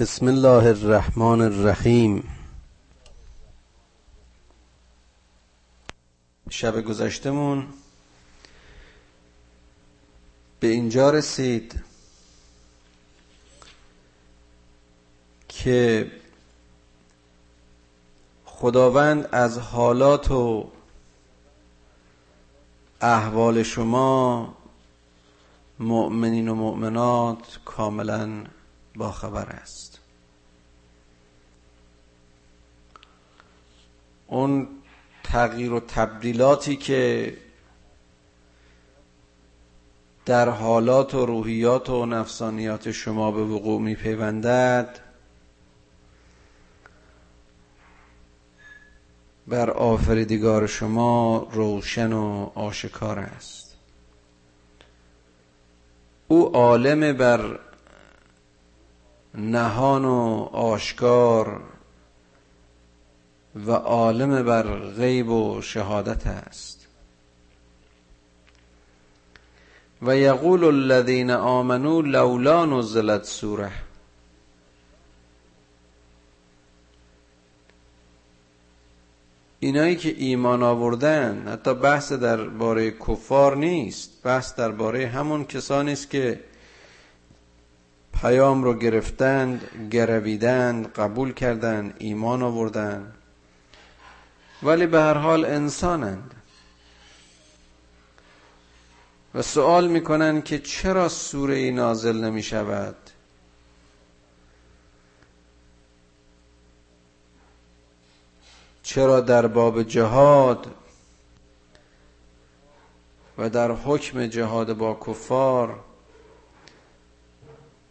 بسم الله الرحمن الرحیم. شب گذشتمون به اینجا رسید که خداوند از حالات و احوال شما مؤمنین و مؤمنات کاملا باخبر است. اون تغییر و تبدیلاتی که در حالات و روحیات و نفسانیات شما به وقوع می پیوندد بر آفریدگار شما روشن و آشکار است. او عالم بر نهان و آشکار و عالم بر غیب و شهادت است. و یقول الذین آمنوا لولا نزلت سوره. اینایی که ایمان آوردن حتی بحث درباره کفار نیست بحث درباره همون کسانی است که پیام رو گرفتند گرویدند قبول کردند ایمان آوردند. ولی به هر حال انسانند. و سوال می‌کنند که چرا سوره ای نازل نمی شود چرا در باب جهاد و در حکم جهاد با کفار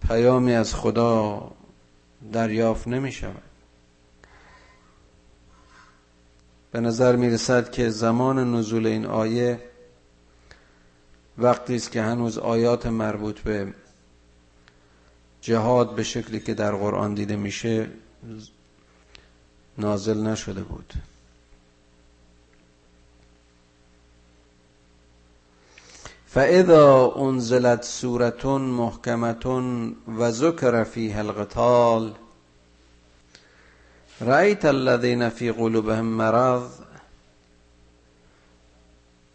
پیامی از خدا دریافت نمی شود. به نظر می رسد که زمان نزول این آیه وقتی است که هنوز آیات مربوط به جهاد به شکلی که در قرآن دیده میشه نازل نشده بود. فاذا انزلت سوره محکمه و ذکر فیها القتال رأیت الذین فی قلوبهم مرض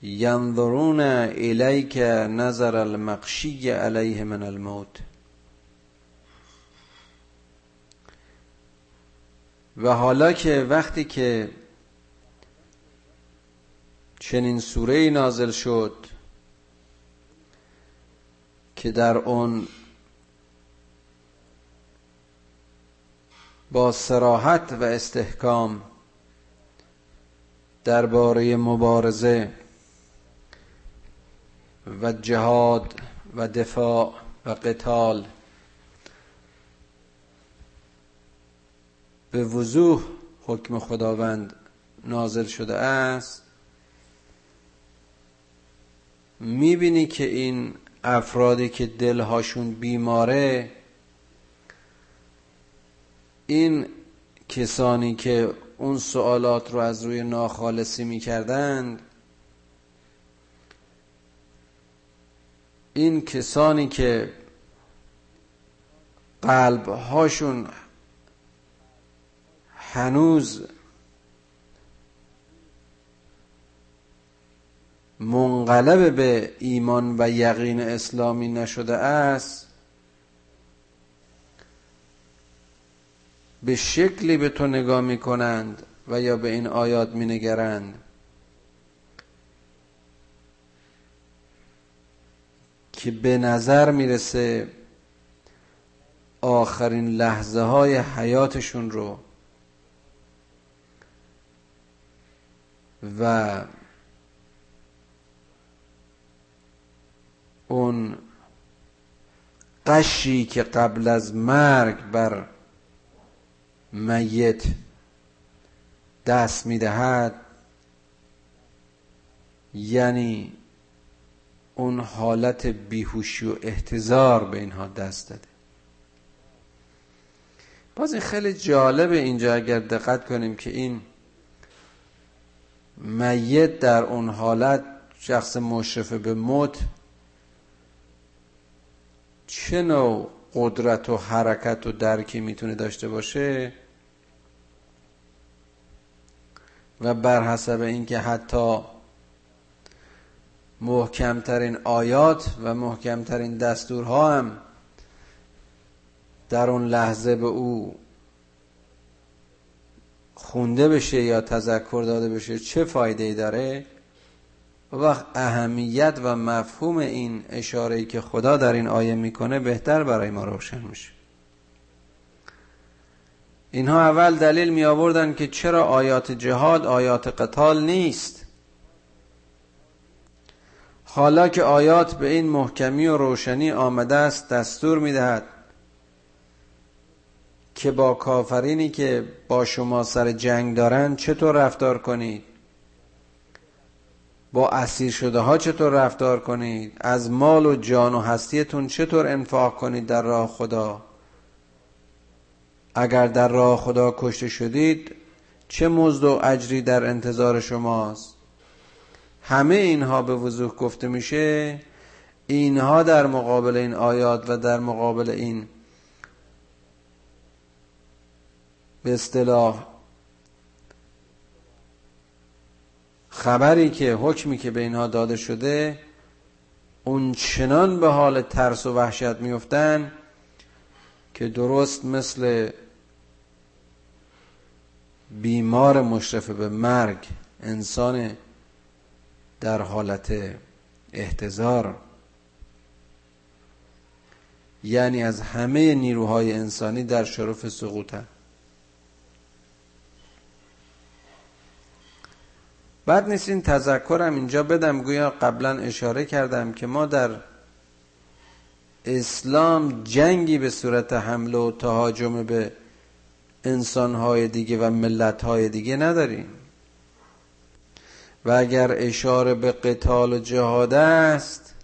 ینظرون الیک نظر المقشی علیه من الموت و حالا که وقتی که چنین سوره نازل شد که در اون با سراحت و استحکام درباره مبارزه و جهاد و دفاع و قتال به وضوح حکم خداوند نازل شده است می‌بینی که این افرادی که دلهاشون بیماره این کسانی که اون سوالات رو از روی ناخالصی می‌کردند این کسانی که قلب هاشون هنوز منقلب به ایمان و یقین اسلامی نشده است به شکلی به تو نگاه می کنند و یا به این آیات می نگرند که به نظر می‌رسه آخرین لحظه های حیاتشون رو و اون قشی که قبل از مرگ بر میت دست می‌دهد یعنی اون حالت بیهوشی و احتضار به اینها دست داده. باز این خیلی جالبه اینجا اگر دقت کنیم که این میت در اون حالت شخص مشرف به موت چه نوع قدرت و حرکت و درکی می‌تونه داشته باشه؟ و بر حسب اینکه حتی محکمترین آیات و محکمترین دستورها هم در اون لحظه به او خونده بشه یا تذکر داده بشه چه فایده ای داره؟ وقت اهمیت و مفهوم این اشاره که خدا در این آیه می‌کنه بهتر برای ما روشن میشه. اینها اول دلیل می آوردن که چرا آیات جهاد آیات قتال نیست. حالا که آیات به این محکمی و روشنی آمده است دستور می دهد که با کافرینی که با شما سر جنگ دارند چطور رفتار کنید؟ با اسیر شده ها چطور رفتار کنید؟ از مال و جان و هستیتون چطور انفاق کنید در راه خدا؟ اگر در راه خدا کشته شدید چه مزد و اجری در انتظار شماست؟ همه اینها به وضوح گفته میشه اینها در مقابل این آیات و در مقابل این به اصطلاح خبری که حکمی که به اینها داده شده اون چنان به حال ترس و وحشت میفتن که درست مثل بیمار مشرف به مرگ انسان در حالت احتضار. یعنی از همه نیروهای انسانی در شرف سقوطن. بعد نیست این تذکرم اینجا بدم گویا قبلا اشاره کردم که ما در اسلام جنگی به صورت حمله و تهاجم به انسانهای دیگه و ملتهای دیگه نداریم. و اگر اشاره به قتال و جهاد است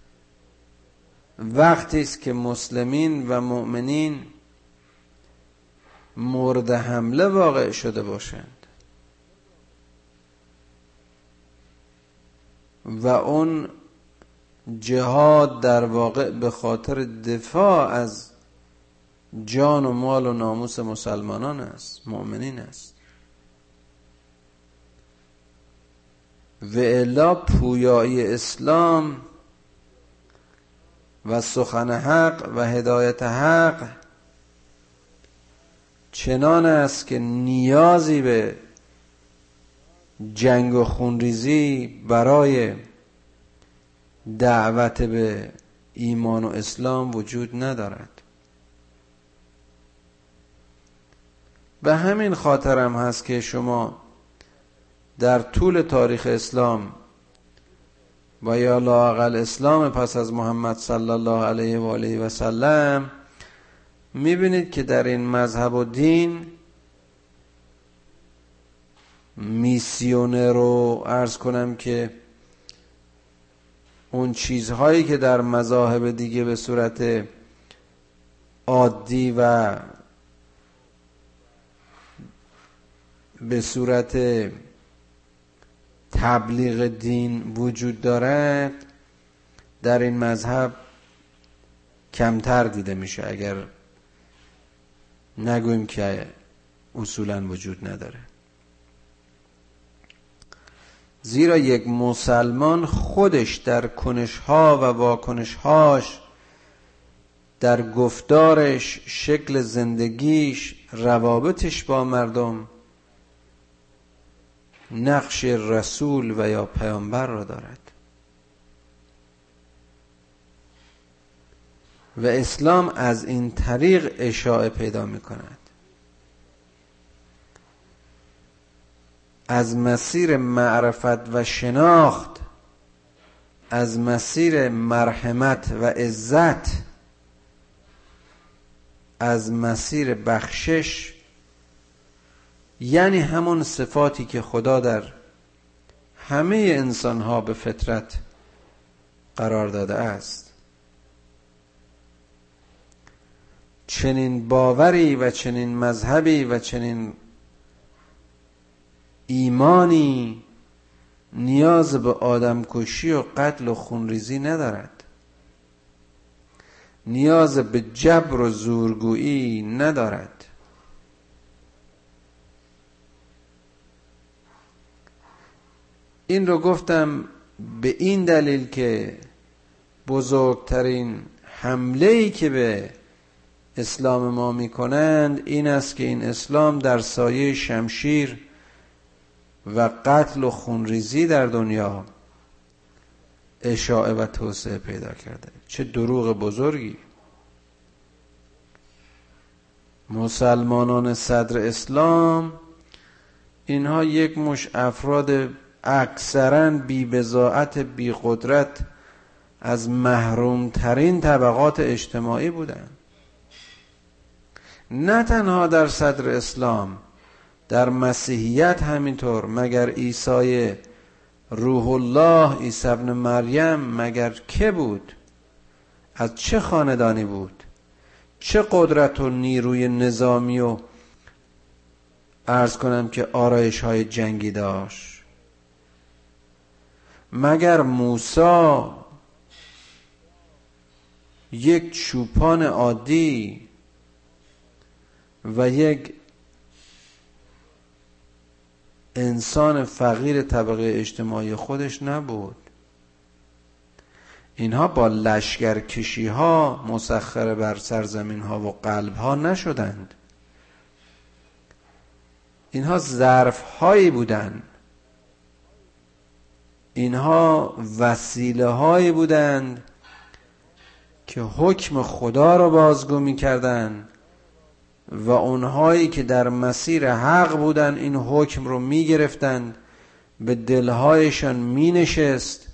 وقتی است که مسلمین و مؤمنین مورد حمله واقع شده باشند. و اون جهاد در واقع به خاطر دفاع از جان و مال و ناموس مسلمانان است مؤمنین است. و الا پویایی اسلام و سخن حق و هدایت حق چنان است که نیازی به جنگ و خونریزی برای دعوت به ایمان و اسلام وجود ندارد. به همین خاطرم هست که شما در طول تاریخ اسلام و یا لاقل اسلام پس از محمد صلی الله علیه و آله و سلم می‌بینید که در این مذهب و دین میسیونه رو ارز کنم که اون چیزهایی که در مذاهب دیگه به صورت عادی و به صورت تبلیغ دین وجود دارد در این مذهب کمتر دیده میشه. اگر نگویم که اصولا وجود نداره. زیرا یک مسلمان خودش در کنشها و واکنشهاش در گفتارش شکل زندگیش روابطش با مردم نقش رسول و یا پیامبر را دارد. و اسلام از این طریق اشاعه پیدا می کند از مسیر معرفت و شناخت از مسیر مرحمت و عزت از مسیر بخشش یعنی همون صفاتی که خدا در همه انسان ها به فطرت قرار داده است. چنین باوری و چنین مذهبی و چنین ایمانی نیاز به آدم کشی و قتل و خونریزی ندارد. نیاز به جبر و زورگویی ندارد. این رو گفتم به این دلیل که بزرگترین حمله ای که به اسلام ما می‌کنند این است که این اسلام در سایه شمشیر و قتل و خونریزی در دنیا اشاعه و توسعه پیدا کرده. چه دروغ بزرگی. مسلمانان صدر اسلام اینها یک مش افراد اکثرا بی بزاعت بی قدرت از محرومترین طبقات اجتماعی بودند نه تنها در صدر اسلام در مسیحیت همینطور مگر عیسی روح الله عیسی ابن مریم مگر که بود؟ از چه خاندانی بود؟ چه قدرت و نیروی نظامی و ارز کنم که آرایش های جنگی داشت؟ مگر موسا یک چوپان عادی و یک انسان فقیر طبقه اجتماعی خودش نبود. اینها با لشکرکشی ها مسخر بر سرزمین ها و قلب ها نشدند. اینها ظرف هایی بودند. اینها وسیله هایی بودند که حکم خدا را بازگو می کردند و اونهایی که در مسیر حق بودن این حکم رو می گرفتند به دلهایشان می نشست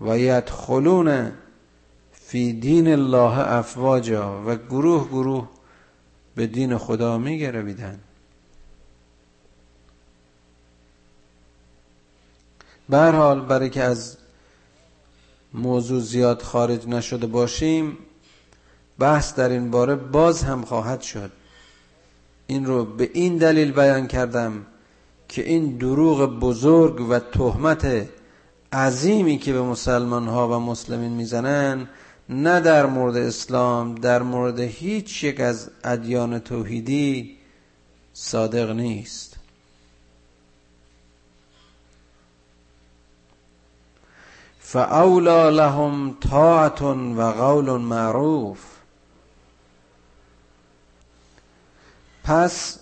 و یدخلون فی دین الله افواجا و گروه گروه به دین خدا می گرویدن حال برای که از موضوع زیاد خارج نشده باشیم بحث در این باره باز هم خواهد شد. این رو به این دلیل بیان کردم که این دروغ بزرگ و تهمت عظیمی که به مسلمان ها و مسلمین می‌زنن نه در مورد اسلام در مورد هیچ یک از ادیان توحیدی صادق نیست. فاولا لهم طاعت و قول معروف پس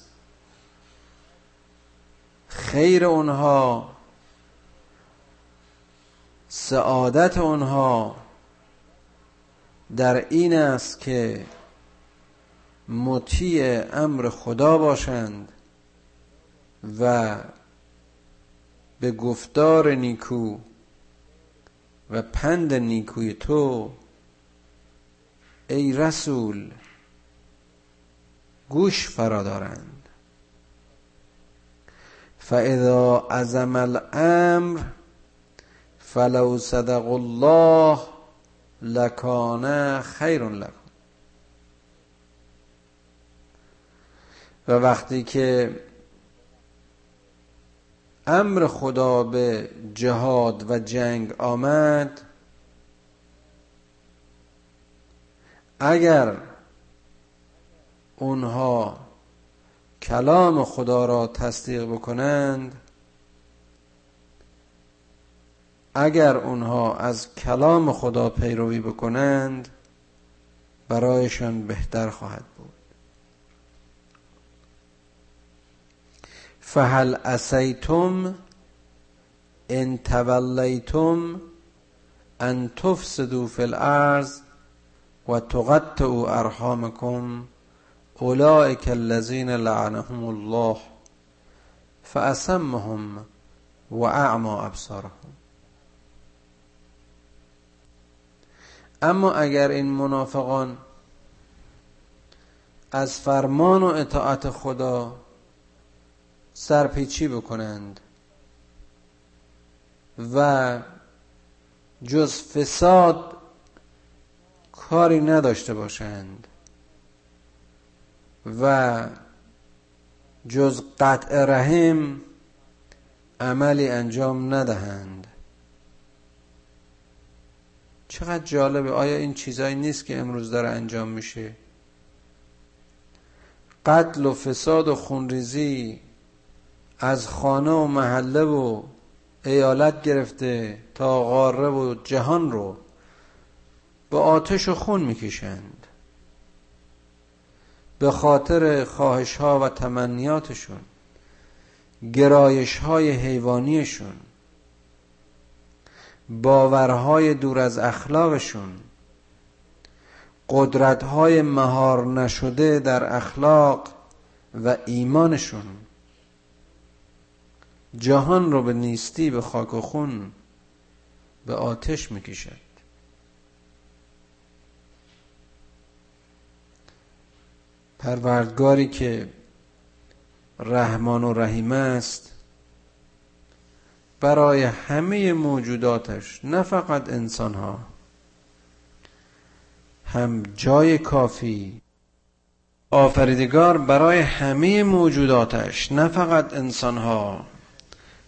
خیر اونها سعادت اونها در این است که مطیع امر خدا باشند و به گفتار نیکو و پند نیکوی تو ای رسول. گوش فرا دارند. فاذا عزم الامر فلو صدق الله لکان خیر لکن و وقتی که امر خدا به جهاد و جنگ آمد اگر اونها کلام خدا را تصدیق بکنند اگر اونها از کلام خدا پیروی بکنند برایشان بهتر خواهد بود. فهل اسیتم ان تولیتم ان تفسدوا فی الارض و تقطعوا ارحامکم. اولئک الذین لعنهم الله فاسمهم و اعما ابصارهم اما اگر این منافقان از فرمان و اطاعت خدا سرپیچی بکنند و جز فساد کاری نداشته باشند و جز قطع رحم عملی انجام ندهند. چقدر جالبه آیا این چیزایی نیست که امروز داره انجام میشه؟ قتل و فساد و خونریزی از خانه و محله و ایالت گرفته تا غاره و جهان رو به آتش و خون می‌کشند. به خاطر خواهش ها و تمنیاتشون گرایش های حیوانیشون باورهای دور از اخلاقشون قدرتهای مهار نشده در اخلاق و ایمانشون. جهان رو به نیستی به خاک و خون به آتش می‌کشد. پروردگاری که رحمان و رحیم است برای همه موجوداتش نه فقط انسان ها هم جای کافی. آفریدگار برای همه موجوداتش نه فقط انسان ها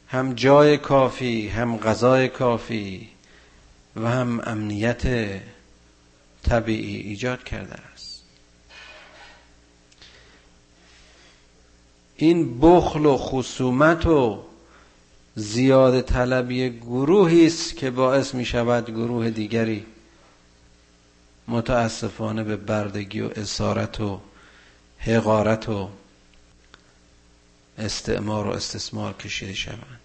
هم جای کافی هم غذای کافی و هم امنیت طبیعی ایجاد کرده. این بخل و خصومت و زیاد طلبی گروهی است که باعث می شود گروه دیگری متاسفانه به بردگی و اسارت و حقارت و استعمار و استثمار کشیده شوند.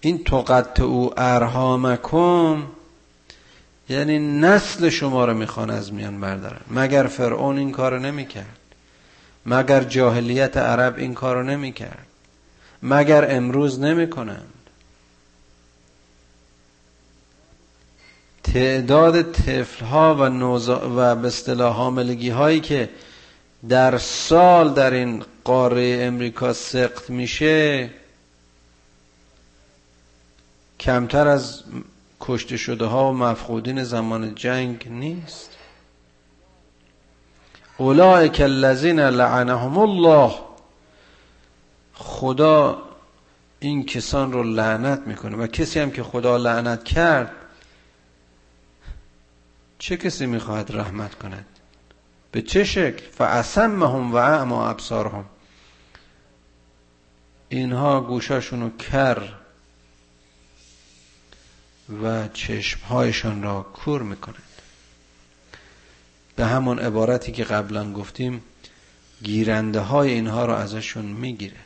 این توقت او ارهامکم یعنی نسل شما رو می‌خوان از میان بردارن. مگر فرعون این کار نمی‌کرد؟ مگر جاهلیت عرب این کارو نمی‌کرد؟ مگر امروز نمی‌کنند؟ تعداد طفل ها و, و به اصطلاح حاملگی هایی که در سال در این قاره امریکا سقط میشه کمتر از کشته شده ها و مفقودین زمان جنگ نیست. اولئک الذین لعنهم الله. خدا این کسان رو لعنت می‌کنه. و کسی هم که خدا لعنت کرد چه کسی می‌خواهد رحمت کند؟ به چه شکل؟ فاسمهم و اعما ابصارهم. اینها گوشاشونو کر و چشمهایشان را کور می‌کنند. به همون عبارتی که قبلا گفتیم گیرنده های اینها را ازشون می‌گیره.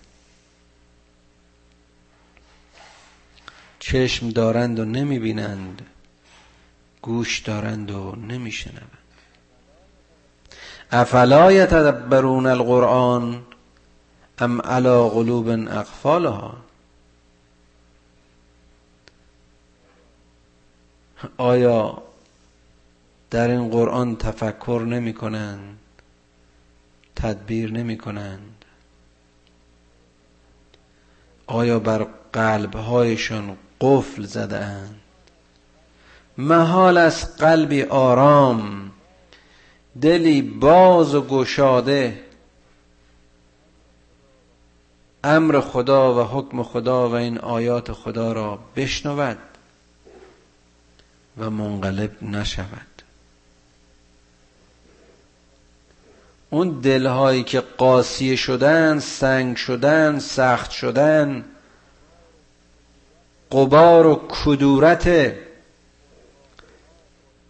چشم دارند و نمی‌بینند گوش دارند و نمیشنوند. افلا یتدبرون القرآن ام علا قلوب اقفالها؟ آیا در این قرآن تفکر نمی کنند؟ تدبیر نمی کنند؟ آیا بر قلبهایشان قفل زده اند محال از قلبی آرام دلی باز و گشاده. امر خدا و حکم خدا و این آیات خدا را بشنود. و منقلب نشود. اون دلهایی که قاسیه شدن سنگ شدن سخت شدن قبار و کدورت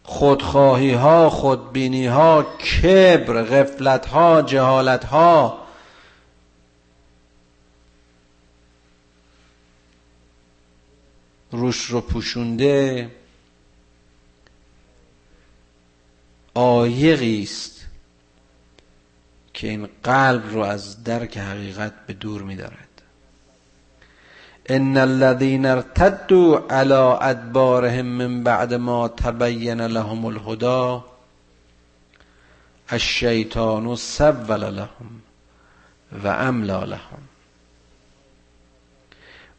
خودخواهی ها خودبینی ها کبر غفلت ها جهالت ها روش رو پوشونده آیقی است که این قلب رو از درک حقیقت به دور میدارد. ان الذين ارتدوا على ادبارهم من بعد ما تبين لهم الهدى الشیطان سول لهم و املا لهم.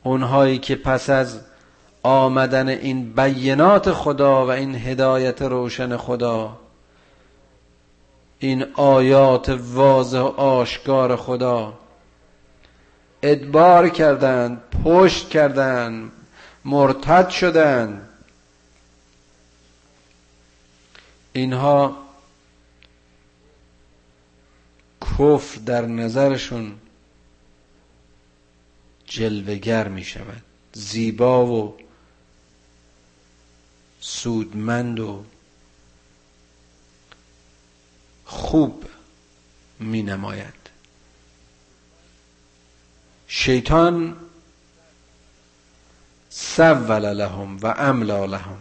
اونهایی که پس از آمدن این بینات خدا و این هدایت روشن خدا این آیات واضح و آشکار خدا. ادبار کردند پشت کردند مرتد شدند. اینها کفر در نظرشون جلوگر می شود زیبا و سودمند و خوب می نماید شیطان سول لهم و املا لهم.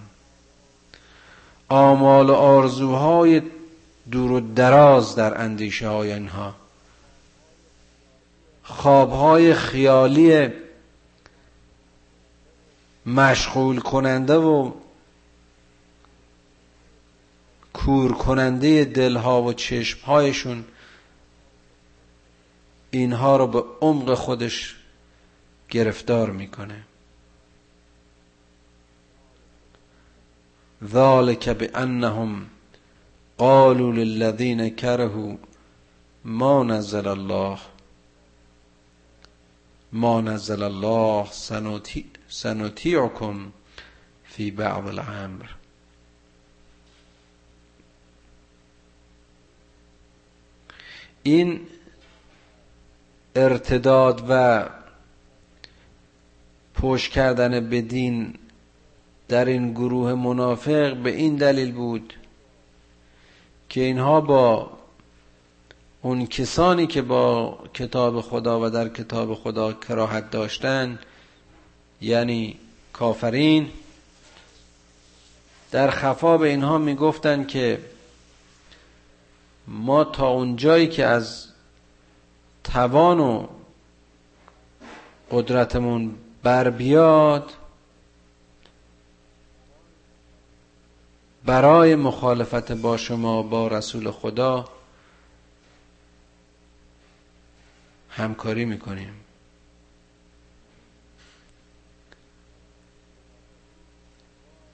آمال و آرزوهای دور و دراز در اندیشه های اینها خوابهای خیالی مشغول کننده و کور کننده دلها و چشمهایشون اینها رو به عمق خودش گرفتار می‌کنه. ذالک بانهم قالوا للذین کرهوا ما نزل الله. ما نزل الله سنطیعکم فی بعض الامر. این ارتداد و پشت کردن به دین در این گروه منافق به این دلیل بود که اینها با اون کسانی که با کتاب خدا و در کتاب خدا کراهت داشتن یعنی کافرین در خفا به اینها می‌گفتند که ما تا اونجایی که از توان و قدرتمون بر بیاد برای مخالفت با شما با رسول خدا همکاری می‌کنیم.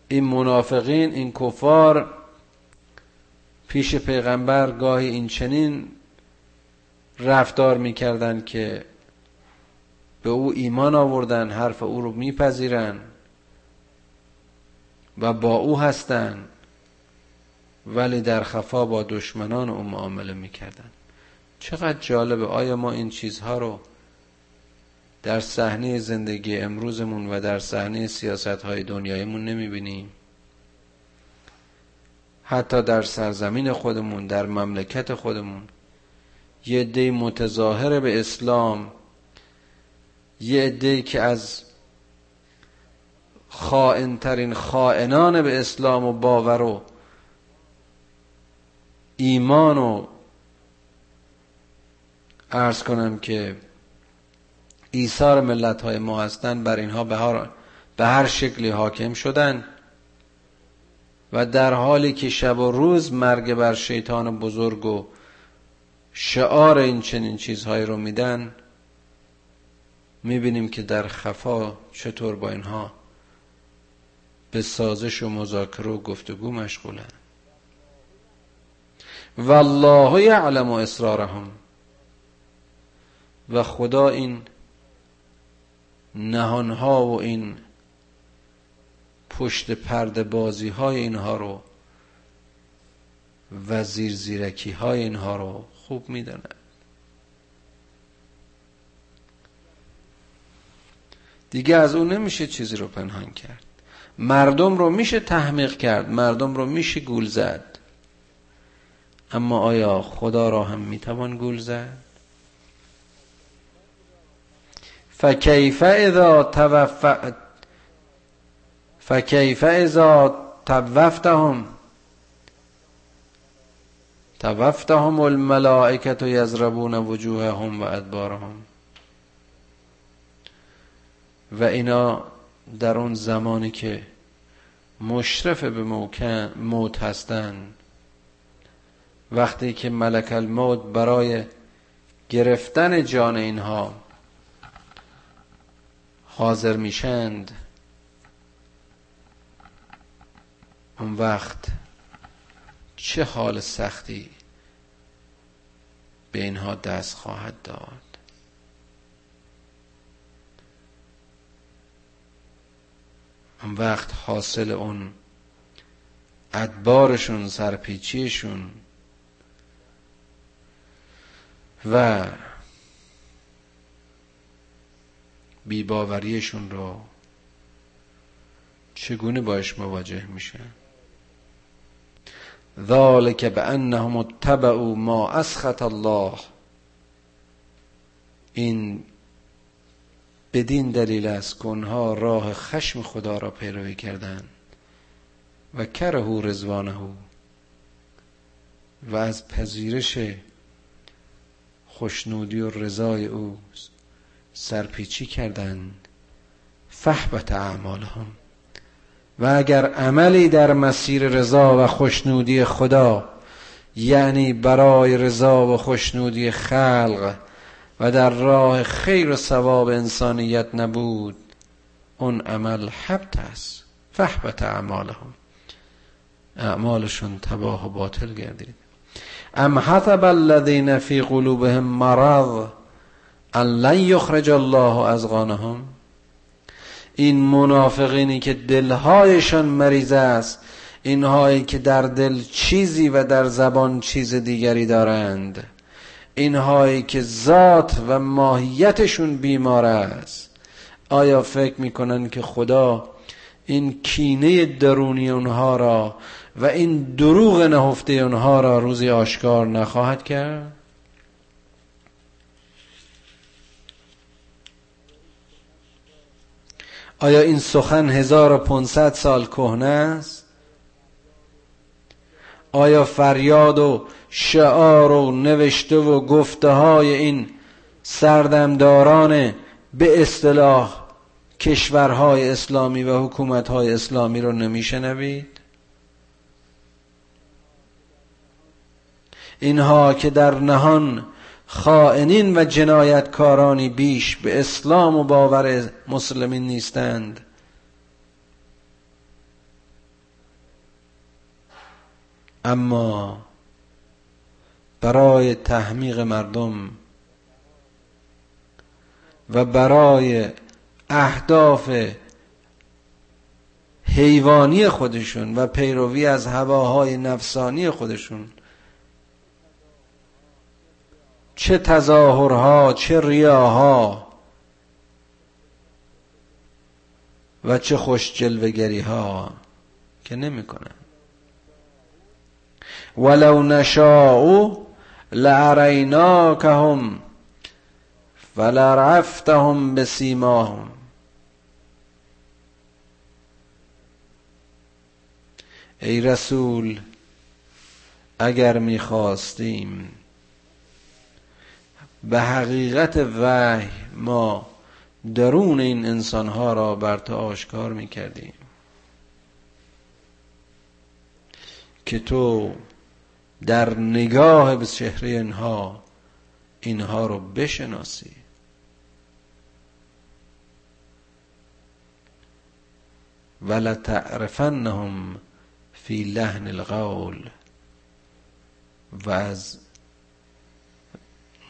این منافقین این کفار پیش پیغمبر گاهی این چنین رفتار می‌کردند که به او ایمان آوردن حرف او رو میپذیرن و با او هستند ولی در خفا با دشمنان او معامله می‌کردن چقدر جالبه! آیا ما این چیزها رو در صحنه زندگی امروزمون و در صحنه سیاست های دنیایمون نمی‌بینیم؟ حتی در سرزمین خودمون در مملکت خودمون. یه عده متظاهر به اسلام یه عده که از خائنترین خائنان به اسلام و باور و ایمان و ارز کنم که ایثار ملت های ما هستند بر اینها به هر, شکلی حاکم شدن. و در حالی که شب و روز مرگ بر شیطان بزرگ و شعار این چنین چیزهایی رو میدن می‌بینیم که در خفا چطور با اینها به سازش و مذاکره و گفتگو مشغولن. والله یعلم اسرارهم. و خدا این نهانها و این پشت پرده بازی های اینها رو و زیر زیرکی های اینها رو خوب می‌داند دیگه از اون نمیشه چیزی رو پنهان کرد. مردم رو میشه تحمیق کرد مردم رو میشه گول زد. اما آیا خدا را هم می‌توان گول زد؟ فکیف اذا فکیف اذا توفتهم؟ توفتهم الملائکت یزربون وجوههم و ادبارهم. و اینا در اون زمانی که مشرف به موت هستند وقتی که ملک الموت برای گرفتن جان اینها حاضر میشند اون وقت چه حال سختی به اینها دست خواهد داد. اون وقت حاصل اون ادبارشون سرپیچیشون و بیباوریشون رو چگونه باش مواجه میشن ذالک بانهم اتبعوا ما اسخط الله. این بدین دلیل است که اونها راه خشم خدا را پیروی کردند و کرهو رزوانه و از پذیرش خوشنودی و رضای او سرپیچی کردند. فحبت اعمالهم. و اگر عملی در مسیر رضا و خوشنودی خدا یعنی برای رضا و خوشنودی خلق و در راه خیر و ثواب انسانیت نبود اون عمل حبت است. فحبت اعمالهم. اعمالشون تباه و باطل گردید. ام حسب الذین فی قلوبهم مرض ان لن یخرج الله ازغانهم این منافقینی که دلهایشان مریض است اینهایی که در دل چیزی و در زبان چیز دیگری دارند. اینهایی که ذات و ماهیتشون بیمار است. آیا فکر می‌کنن که خدا این کینه درونی اونها را و این دروغ نهفته اونها را روزی آشکار نخواهد کرد؟ آیا این سخن 1500 سال کهنه است؟ آیا فریاد و شعار و نوشته و گفته های این سردمداران به اصطلاح کشورهای اسلامی و حکومتهای اسلامی رو نمیشنوید؟ اینها که در نهان خائنین و جنایتکارانی بیش به اسلام و باور مسلمین نیستند. اما برای تحمیق مردم و برای اهداف حیوانی خودشون و پیروی از هواهای نفسانی خودشون چه تظاهرها چه ریاها و چه خوش جلوگری ها که نمی‌کنن. ولو نشاء لاریناکهم فلرفتهم بسیماهم. ای رسول اگر می‌خواستیم به حقیقت وحی ما درون این انسانها را بر تو آشکار می‌کردیم. که تو در نگاه به چهره اینها اینها رو بشناسی. ولتعرفنهم فی لحن القول و از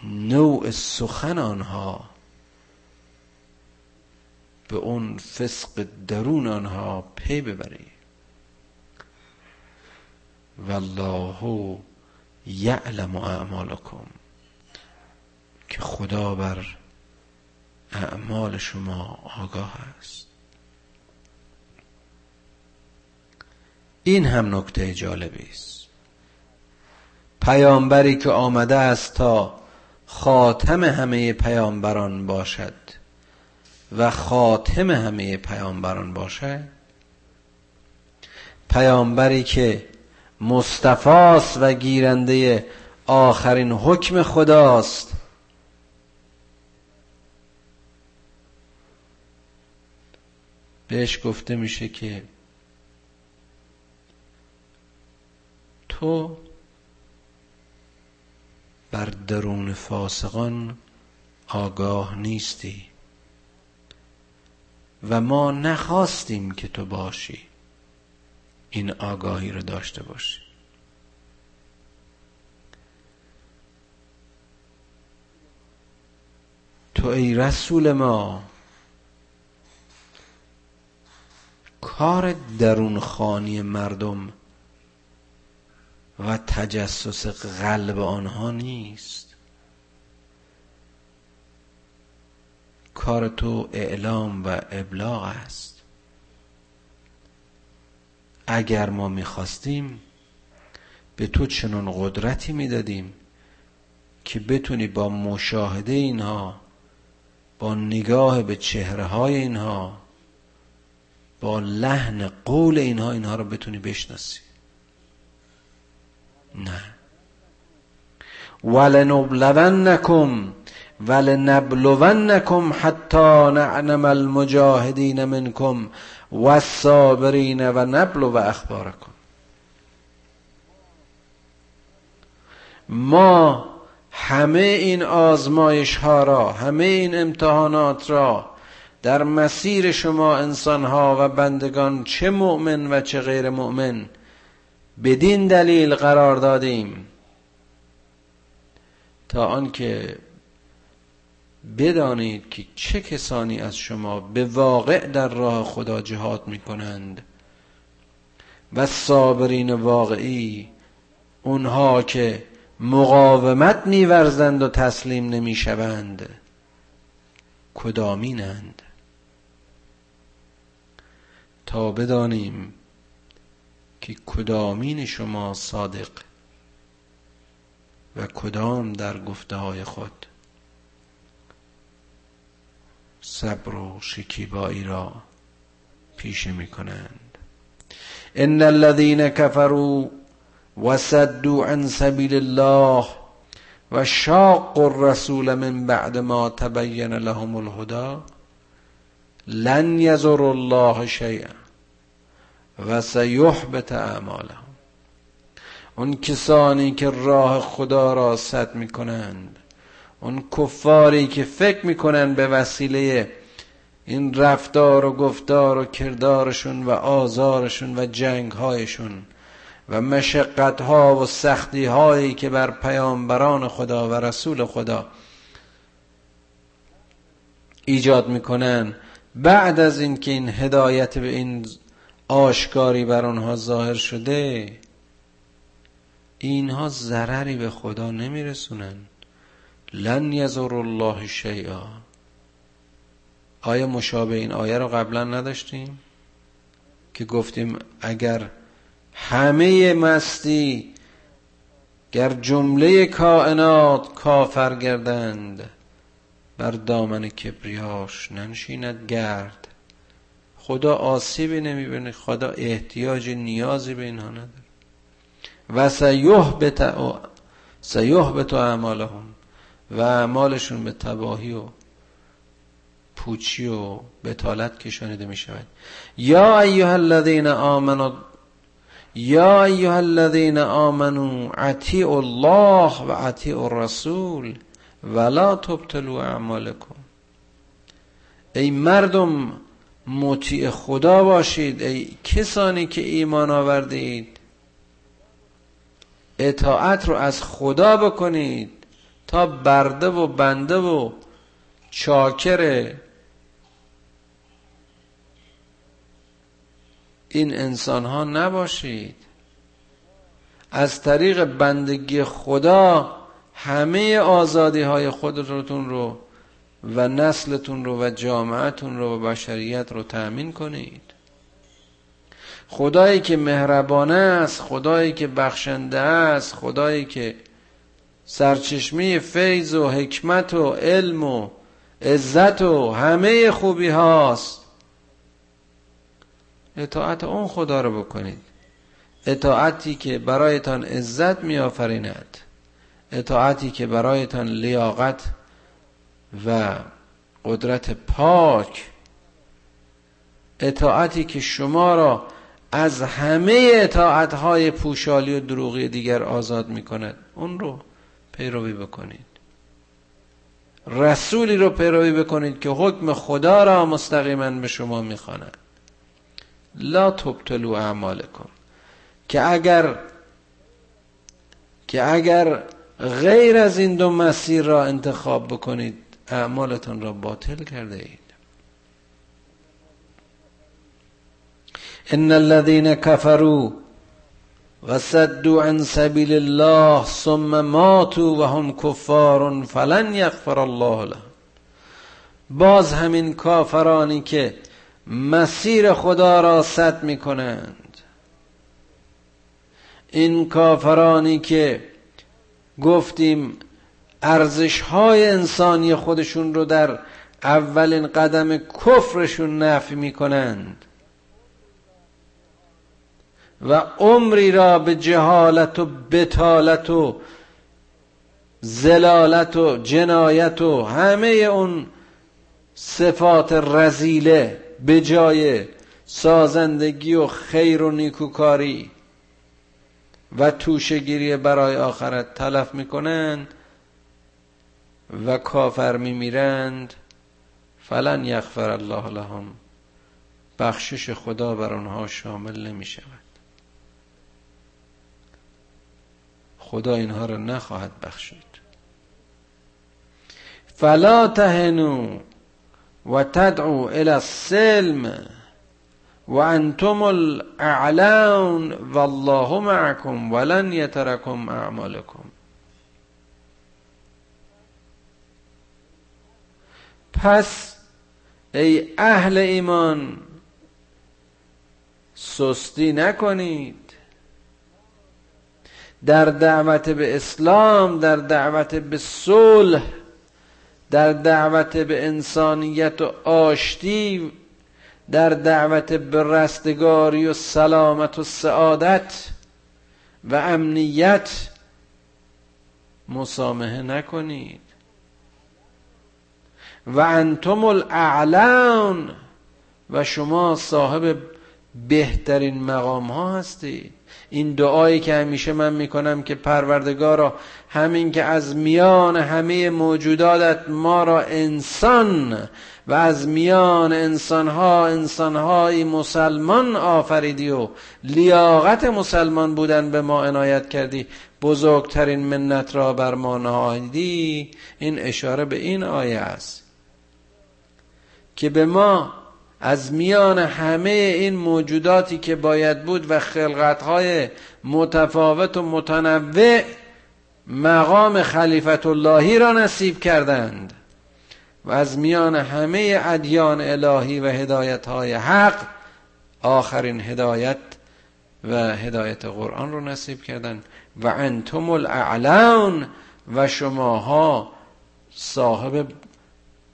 نوع سخن آنها به اون فسق درون آنها پی ببری. والله یعلم اعمالکم. که خدا بر اعمال شما آگاه است. این هم نکته جالبی است. پیامبری که آمده است تا خاتم همه پیامبران باشد و خاتم همه پیامبران باشد. پیامبری که مصطفاست و گیرنده آخرین حکم خداست. بهش گفته میشه که تو بر درون فاسقان آگاه نیستی و ما نخواستیم که تو باشی. این آگاهی رو داشته باشی. تو ای رسول ما کار درون خانی مردم و تجسس قلب آنها نیست. کار تو اعلام و ابلاغ است. اگر ما می‌خواستیم به تو چنون قدرتی می‌دادیم که بتونی با مشاهده اینها با نگاه به چهره های اینها با لحن قول اینها اینها رو بتونی بشناسی. نه. ولنبلونکم ولنبلونکم حتی نعلم المجاهدین منکم والصابرین و نبلو اخبارکم. ما همه این آزمایش ها را همه این امتحانات را در مسیر شما انسان ها و بندگان چه مؤمن و چه غیر مؤمن بدین دلیل قرار دادیم. تا آنکه بدانید که چه کسانی از شما به واقع در راه خدا جهاد می کنند و صابرین واقعی اونها که مقاومت میورزند و تسلیم نمی‌شوند کدامینند؟ تا بدانیم که کدامین شما صادق و کدام در گفته های خود صبر و شکیبایی را پیشه می کنند ان الذين كفروا وصدوا عن سبيل الله و شاق الرسول من بعد ما تبین لهم الهدى لن یزر الله شیئا. و سیحبت اعمالهم. اون کسانی که راه خدا را صد می کنند اون کفاری که فکر می‌کنند به وسیله این رفتار و گفتار و کردارشون و آزارشون و جنگهایشون و مشقت ها و سختی هایی که بر پیامبران خدا و رسول خدا ایجاد می‌کنن بعد از اینکه این هدایت به این آشکاری بر آنها ظاهر شده اینها ضرری به خدا نمیرسونن. لن یزر الله شیئا. آیا مشابه این آیه رو قبلا نداشتیم؟ که گفتیم اگر همه مستی گر جمله کائنات کافر گردند بر دامن کبریاش ننشیند گرد. خدا آسیبی نمی‌بینه خدا احتیاج نیازی به اینها نداره. و سیوه به تو اعمالهم و اعمالشون به تباهی و پوچی و بتالت کشانیده می شود یا ایها الذین آمنوا یا ایها الذین آمنوا عطیع الله و عطیع الرسول ولا تبتلوا اعمالکم. ای مردم مطیع خدا باشید. ای کسانی که ایمان آوردید اطاعت رو از خدا بکنید تا برده و بنده و چاکر این انسان ها نباشید. از طریق بندگی خدا همه آزادی های خودتون رو و نسلتون رو و جامعتون رو و بشریت رو تأمین کنید. خدایی که مهربانه است خدایی که بخشنده است خدایی که سرچشمه فیض و حکمت و علم و عزت و همه خوبی هاست. اطاعت اون خدا رو بکنید. اطاعتی که برایتان عزت می آفریند اطاعتی که برایتان لیاقت و قدرت پاک اطاعتی که شما را از همه اطاعت های پوشالی و دروغی دیگر آزاد می کند اون رو پیروی بکنید. رسولی رو پیروی بکنید که حکم خدا را مستقیما به شما می‌خواند. لا تبتلو اعمالکم. که اگر که اگر غیر از این دو مسیر را انتخاب بکنید اعمالتان را باطل کرده اید. ان الذين كفروا وصدوا عن سبيل الله ثم ماتوا وهم كفار فلن يغفر الله لهم. باز همین کافرانی که مسیر خدا را صد می کنند این کافرانی که گفتیم ارزش های انسانی خودشون رو در اولین قدم کفرشون نفی می کنند و عمری را به جهالت و بتالت و زلالت و جنایت و همه اون صفات رزیله به جای سازندگی و خیر و نیکوکاری و توشگیری برای آخرت تلف می‌کنند. و کافر میمیرند فلن یغفر الله لهم. بخشش خدا بر آنها شامل نمی شود خدا اینها را نخواهد بخشید فلا تهنو و تدعو الى السلم و انتم الاعلون والله معكم ولن يتركم اعمالكم پس ای اهل ایمان سستی نکنید. در دعوت به اسلام در دعوت به صلح در دعوت به انسانیت و آشتی در دعوت به رستگاری و سلامت و سعادت و امنیت مسامحه نکنید. و انتم الاعلان و شما صاحب بهترین مقام ها هستید. این دعایی که همیشه من می‌کنم که پروردگارا همین که از میان همه موجوداتت ما را انسان و از میان انسانها انسانهایی مسلمان آفریدی و لیاقت مسلمان بودن به ما عنایت کردی بزرگترین منت را بر ما نهادی. این اشاره به این آیه است. که به ما از میان همه این موجوداتی که باید بود و خلقتهای متفاوت و متنوع مقام خلیفت اللهی را نصیب کردند و از میان همه ادیان الهی و هدایت های حق آخرین هدایت و هدایت قرآن رو نصیب کردند و انتم الاعلون و شماها صاحب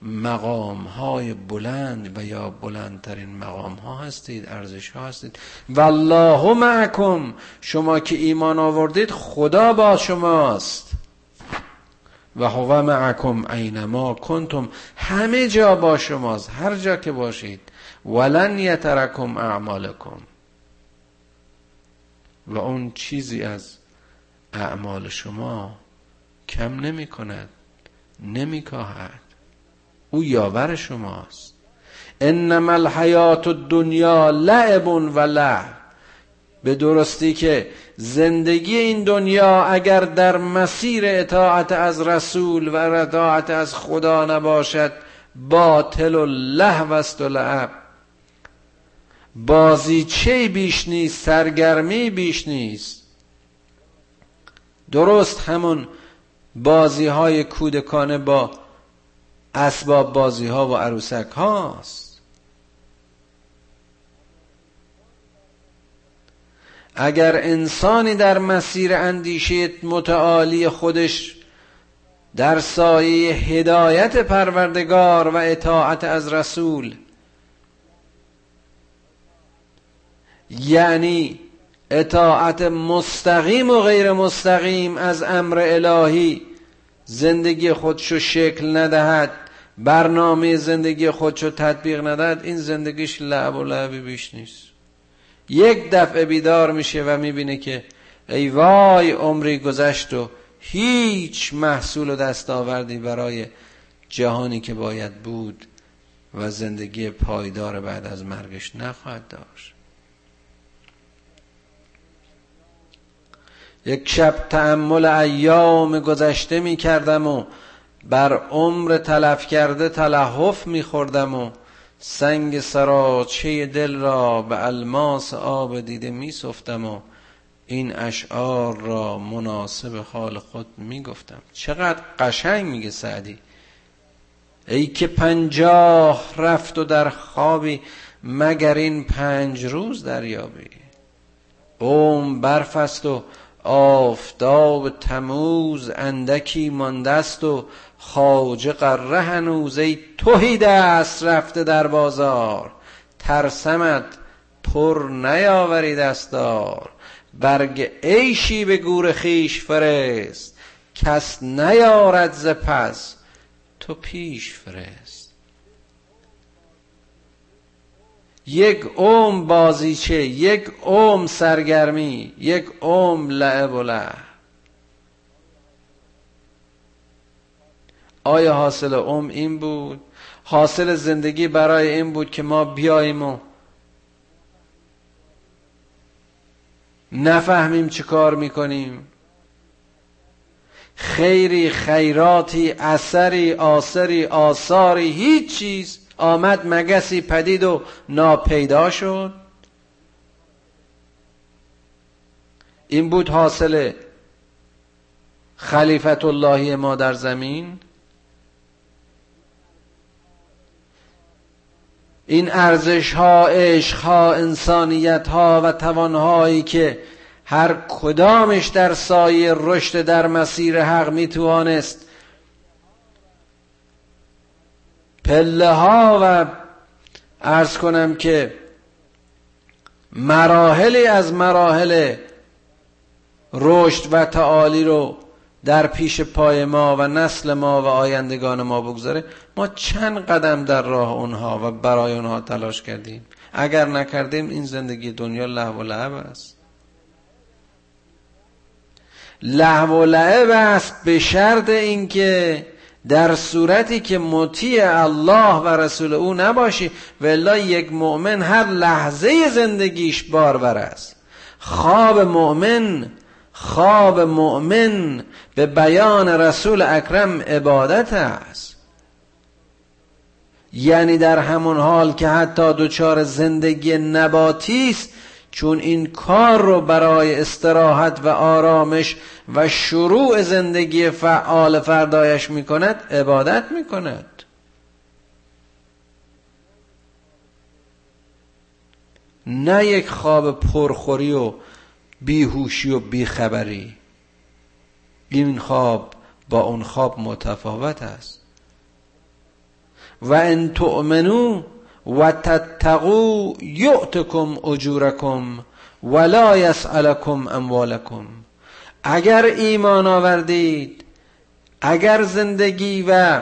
مقام های بلند و یا بلندترین مقام ها هستید ارزش ها هستید. والله معکم. شما که ایمان آوردید خدا با شماست. و هو معکم اینما کنتم. همه جا با شماست. هر جا که باشید. ولن یترکم اعمالکم. و اون چیزی از اعمال شما کم نمی کند نمی کاهد او یاور شماست. انما الحیات الدنیا لعب و لعب. به درستی که زندگی این دنیا اگر در مسیر اطاعت از رسول و اطاعت از خدا نباشد باطل و لحو است و لعب. بازی چه بیش نیست سرگرمی بیش نیست. درست همون بازی های کودکانه با اسباب بازی ها و عروسک هاست اگر انسانی در مسیر اندیشه متعالی خودش در سایه هدایت پروردگار و اطاعت از رسول یعنی اطاعت مستقیم و غیر مستقیم از امر الهی زندگی خودشو شکل ندهد برنامه زندگی خودشو تطبیق ندهد این زندگیش لعب و لعبی بیش نیست. یک دفعه بیدار میشه و می‌بینه که ای وای عمری گذشت و هیچ محصول و دستاوردی برای جهانی که باید بود و زندگی پایدار بعد از مرگش نخواهد داشت. یک شب تعمل ایام گذشته می کردم و بر عمر تلف کرده تلحف می خوردم و سنگ سراچه دل را به الماس آب دیده می سفتم و این اشعار را مناسب حال خود می گفتم چقدر قشنگ میگه سعدی. ای که پنجاه رفت و در خوابی مگر این پنج روز دریابی. قوم برف است و آفتاب تموز اندکی ماندست و خاجه قره هنوز ای توهی دست رفته در بازار. ترسمت پر نیاوری دستار. برگ عیشی به گور خیش فرست. کس نیارد ز پس تو پیش فرست. یک اوم بازیچه یک اوم سرگرمی یک اوم لعب و لعب. آیا حاصل اوم این بود؟ حاصل زندگی برای این بود که ما بیاییم و نفهمیم چه کار می‌کنیم. خیری خیراتی اثری آثری آثاری هیچ چیز آمد مگسی پدید و ناپیدا شد. این بود حاصل خلیفت اللهی ما در زمین. این ارزش ها عشق ها انسانیت ها و توانهایی که هر کدامش در سایه رشد در مسیر حق می‌توانست پله ها و ارز کنم که مراحلی از مراحل رشد و تعالی رو در پیش پای ما و نسل ما و آیندگان ما بگذاره. ما چند قدم در راه اونها و برای اونها تلاش کردیم. اگر نکردیم این زندگی دنیا لحو و لعب است. لحو و لعب است به شرط اینکه در صورتی که مطیع الله و رسول او نباشی ولی یک مؤمن هر لحظه زندگیش باربر است. خواب مؤمن خواب مؤمن به بیان رسول اکرم عبادت است. یعنی در همون حال که حتی دچار زندگی نباتی است چون این کار رو برای استراحت و آرامش و شروع زندگی فعال فردایش می کند عبادت می کند نه یک خواب پرخوری و بیهوشی و بیخبری. این خواب با اون خواب متفاوت است. و ان تؤمنو و تتقو یعتکم اجورکم ولا یسألکم اموالکم. اگر ایمان آوردید اگر زندگی و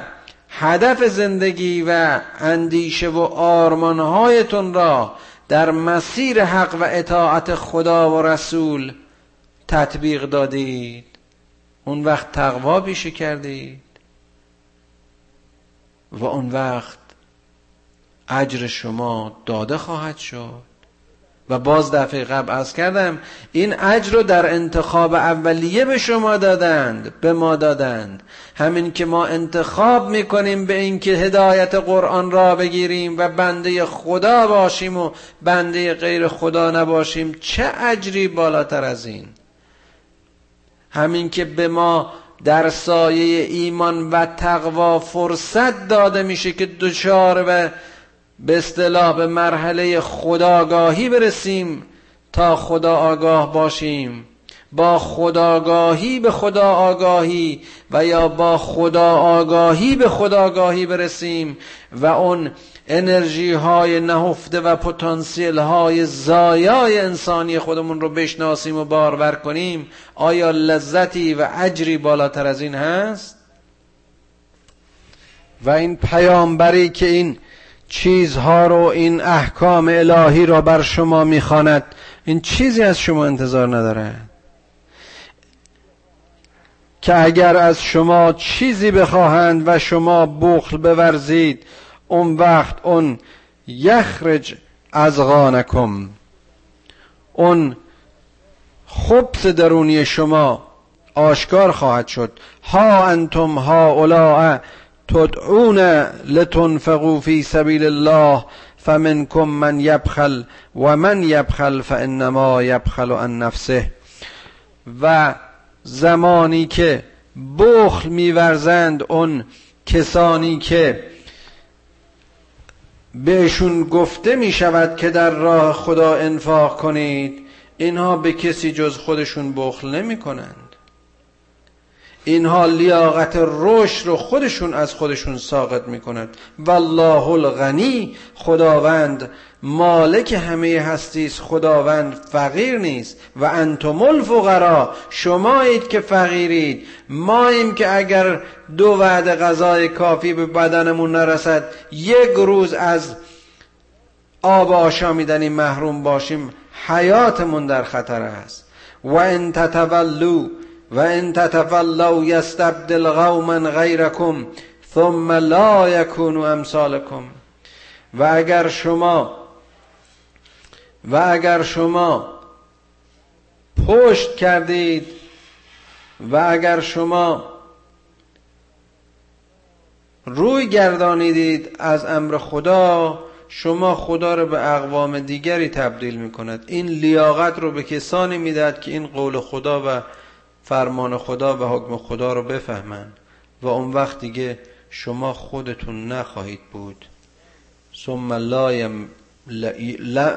هدف زندگی و اندیشه و آرمانهایتون را در مسیر حق و اطاعت خدا و رسول تطبیق دادید. اون وقت تقوا پیشه کردید. و اون وقت اجر شما داده خواهد شد. و باز دفعه قبل از کردم این اجر رو در انتخاب اولیه به شما دادند به ما دادند. همین که ما انتخاب می‌کنیم به اینکه هدایت قرآن را بگیریم و بنده خدا باشیم و بنده غیر خدا نباشیم چه اجری بالاتر از این؟ همین که به ما در سایه ایمان و تقوا فرصت داده میشه که دچار و به اصطلاح به مرحله خداگاهی برسیم تا خدا آگاه باشیم با خداگاهی به خدا آگاهی و یا با خدا آگاهی به خداگاهی برسیم و اون انرژی های نهفته و پتانسیل های زایای انسانی خودمون رو بشناسیم و بارور کنیم آیا لذتی و اجری بالاتر از این هست؟ و این پیامبری که این چیزها رو این احکام الهی را بر شما می‌خواند. این چیزی از شما انتظار نداره. که اگر از شما چیزی بخواهند و شما بخل بورزید اون وقت اون یخرج از غانکم اون خبس درونی شما آشکار خواهد شد. ها انتم ها اولاء تدعون لتنفقوا فی سبیل الله فمنکم من یبخل و من یبخل فانما یبخل عن نفسه. و زمانی که بخل میورزند اون کسانی که بهشون گفته می شود که در راه خدا انفاق کنید اینها به کسی جز خودشون بخل نمی کنند اینها لیاقت رشد رو خودشون از خودشون ساقط می‌کنند. والله الغنی خداوند مالک همه هستی خداوند فقیر نیست. و انتم الفقرا شمایید که فقیرید. ماییم که اگر دو وعده غذای کافی به بدنمون نرسد یک روز از آب آشامیدنی محروم باشیم حیاتمون در خطر است. و ان تتولوا و ان تتولوا یستبدل قوما غیرکم ثم لا یکونوا امثالکم. و اگر شما و اگر شما پشت کردید و اگر شما روی گردانیدید از امر خدا شما خدا رو به اقوام دیگری تبدیل می کند این لیاقت رو به کسانی می‌دهد که این قول خدا و فرمان خدا و حکم خدا رو بفهمند و اون وقت دیگه شما خودتون نخواهید بود. ثم لا,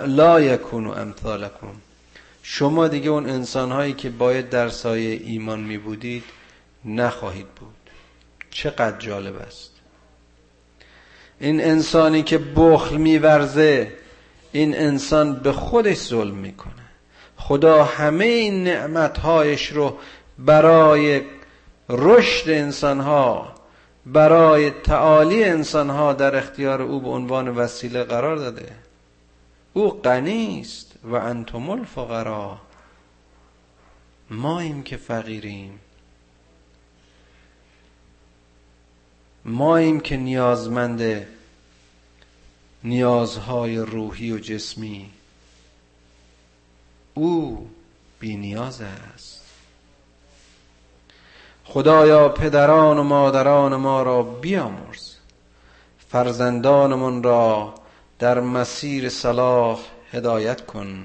لا, یکونو امثالکم. شما دیگه اون انسان هایی که باید در سایه ایمان می بودید نخواهید بود. چقدر جالب است. این انسانی که بخل میورزه این انسان به خودش ظلم می‌کنه. خدا همه این نعمتهایش رو برای رشد انسانها برای تعالی انسانها در اختیار او به عنوان وسیله قرار داده. او غنی است و انتم الفقرا. ماییم که فقیریم. ماییم که نیازمند نیازهای روحی و جسمی. او بی نیاز است. خدایا پدران و مادران ما را بیامرز. فرزندانمون را در مسیر صلاح هدایت کن.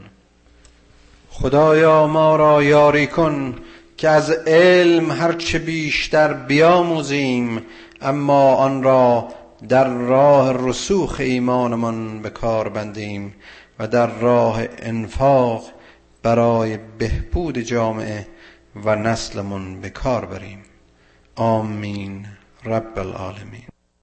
خدایا ما را یاری کن که از علم هرچه بیشتر بیاموزیم اما آن را در راه رسوخ ایمانمان به کار بندیم و در راه انفاق برای بهبود جامعه و نسلمون به کار بریم. آمین. رب العالمین.